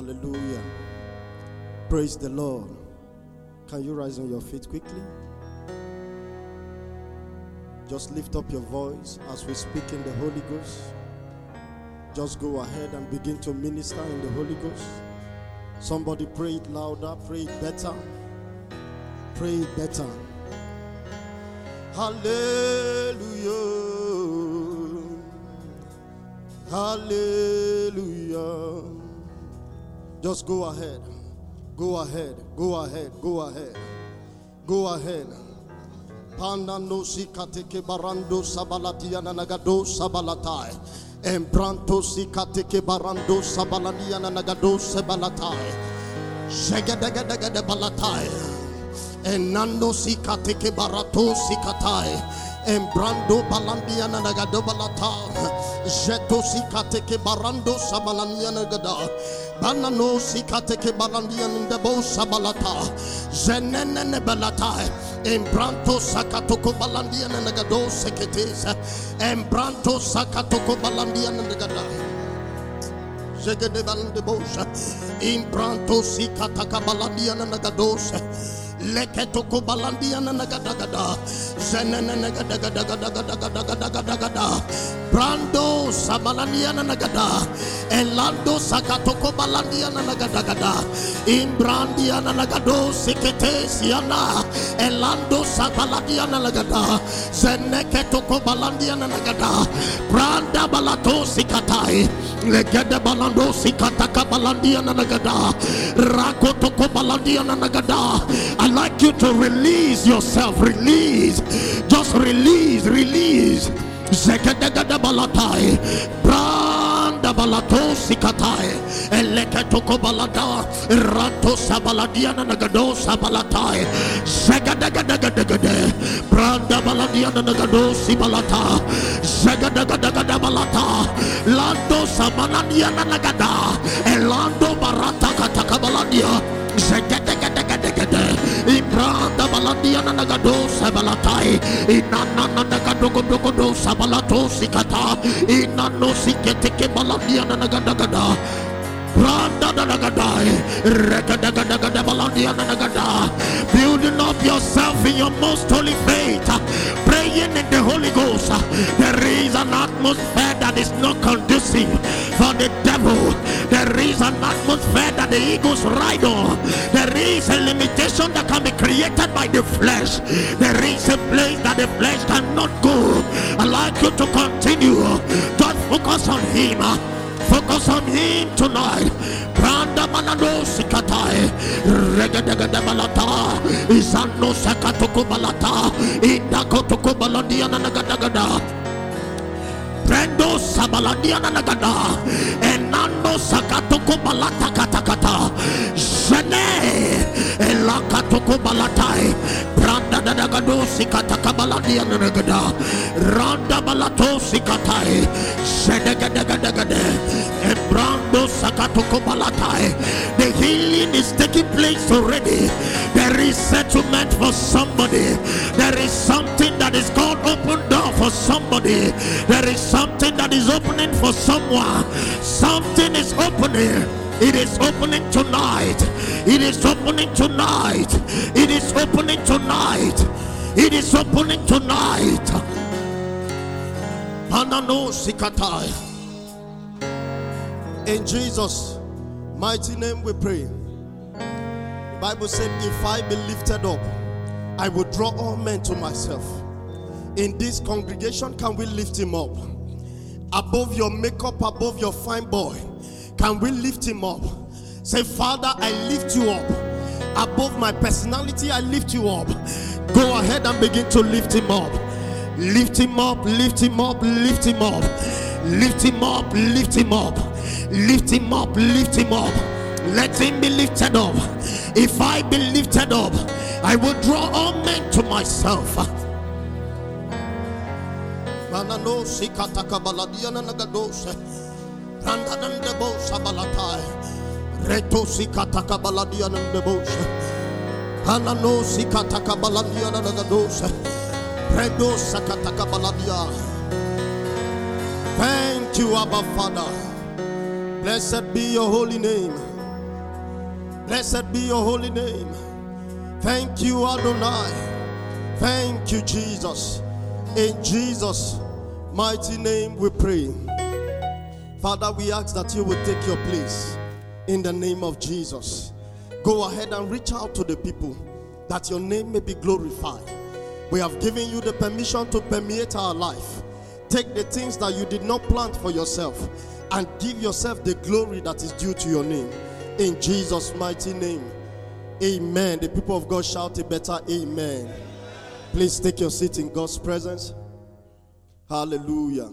Hallelujah. Praise the Lord. Can you rise on your feet quickly? Just lift up your voice as we speak in the Holy Ghost. Just go ahead and begin to minister in the Holy Ghost. Somebody pray it louder, pray it better. Pray it better. Hallelujah. Hallelujah. Just go ahead. Go ahead. Go ahead. Go ahead. Go ahead. Pandano sikateke barando sabalatia nagado sabalatai. Embranto sikateke barando sabalatia nagado sabalatai. Shegadagadaga balatai. Enando sikateke barato sikatai. Embrando balandia nagado balata. Jeto sikateke barando sabalania nagada. Banano sikateke balandia ndebo sabalata. Zenene balata. Embranto sakatoko balandia nagado seketesa. Embranto sakatoko balandia nagada. Zegede balande bosha. Imbranto sikataka balandia nagadosa. Leketoko balandia nagadagada. Zenene nagadagadagadagadagadagada. Brando sabalandia nagada. Elando sakatoko balandia nagadagada. Imbrandia nagado sikete siana. Elando sabaladia nagada. Zeneketoko balandia nagada. Branda balato sikatai. Legede balando sikataka balandia nagada. Nagada. I'd like you to release yourself. Release. Just release. Release. Branda balato sikatai. Eleketoko balada. Rato sabaladia nagado sabalatai. Zegedegedegedegede. Branda baladia nagado sibalata. Zegedegedegede balata. Lando samanadia nagada. Elando barata kataka baladia. Zegedegedegedegede. Ibranda baladia nagado sabalatai. Inana nagadogo dogo sabalato sikata. Inano siketeke baladia nagadagada. Branda nagadai. Building up yourself in your most holy faith. Praying in the Holy Ghost. There is an atmosphere that is not conducive for the devil. There is an atmosphere the eagles ride on. There is a limitation that can be created by the flesh. There is a place that the flesh cannot go. I like you to continue. Don't focus on him. Focus on him tonight. Branda manano. Isano nagadagada. Brendo sabaladia nagada. Enando sakatoko balata katakata. Jene. Elakatoko balatai. Branda dadagado sikataka baladia nagada. Randa balato sikatai. Shedegadagade. Embrando sakatoko balatai. The healing is taking place already. There is settlement for somebody. There is something that is door somebody. There is something that is opening for someone. Something is opening. It is opening tonight. It is opening tonight. It is opening tonight. It is opening tonight. Panano sikatai. In Jesus' mighty name we pray. The Bible said, If I be lifted up, I will draw all men to myself. In this congregation, can we lift him up? Above your makeup, above your fine boy, can we lift him up? Say, Father, I lift you up. Above my personality, I lift you up. Go ahead and begin to lift him up. Lift him up, lift him up, lift him up. Lift him up, lift him up. Lift him up, lift him up. Let him be lifted up. If I be lifted up, I will draw all men to myself. Manano sikataka baladiana nagadose. Randanande bosa balatai. Reto sikataka baladiana ndebose. Hanano sikataka baladiana nagadose. Redo sakataka baladia. Thank you, Abba Father. Blessed be your holy name. Blessed be your holy name. Thank you, Adonai. Thank you, Jesus. In Jesus' mighty name we pray. Father, we ask that you will take your place in the name of Jesus. Go ahead and reach out to the people that your name may be glorified. We have given you the permission to permeate our life. Take the things that you did not plant for yourself and give yourself the glory that is due to your name. In Jesus' mighty name. Amen. The people of God shout a better amen. Please take your seat in God's presence. Hallelujah.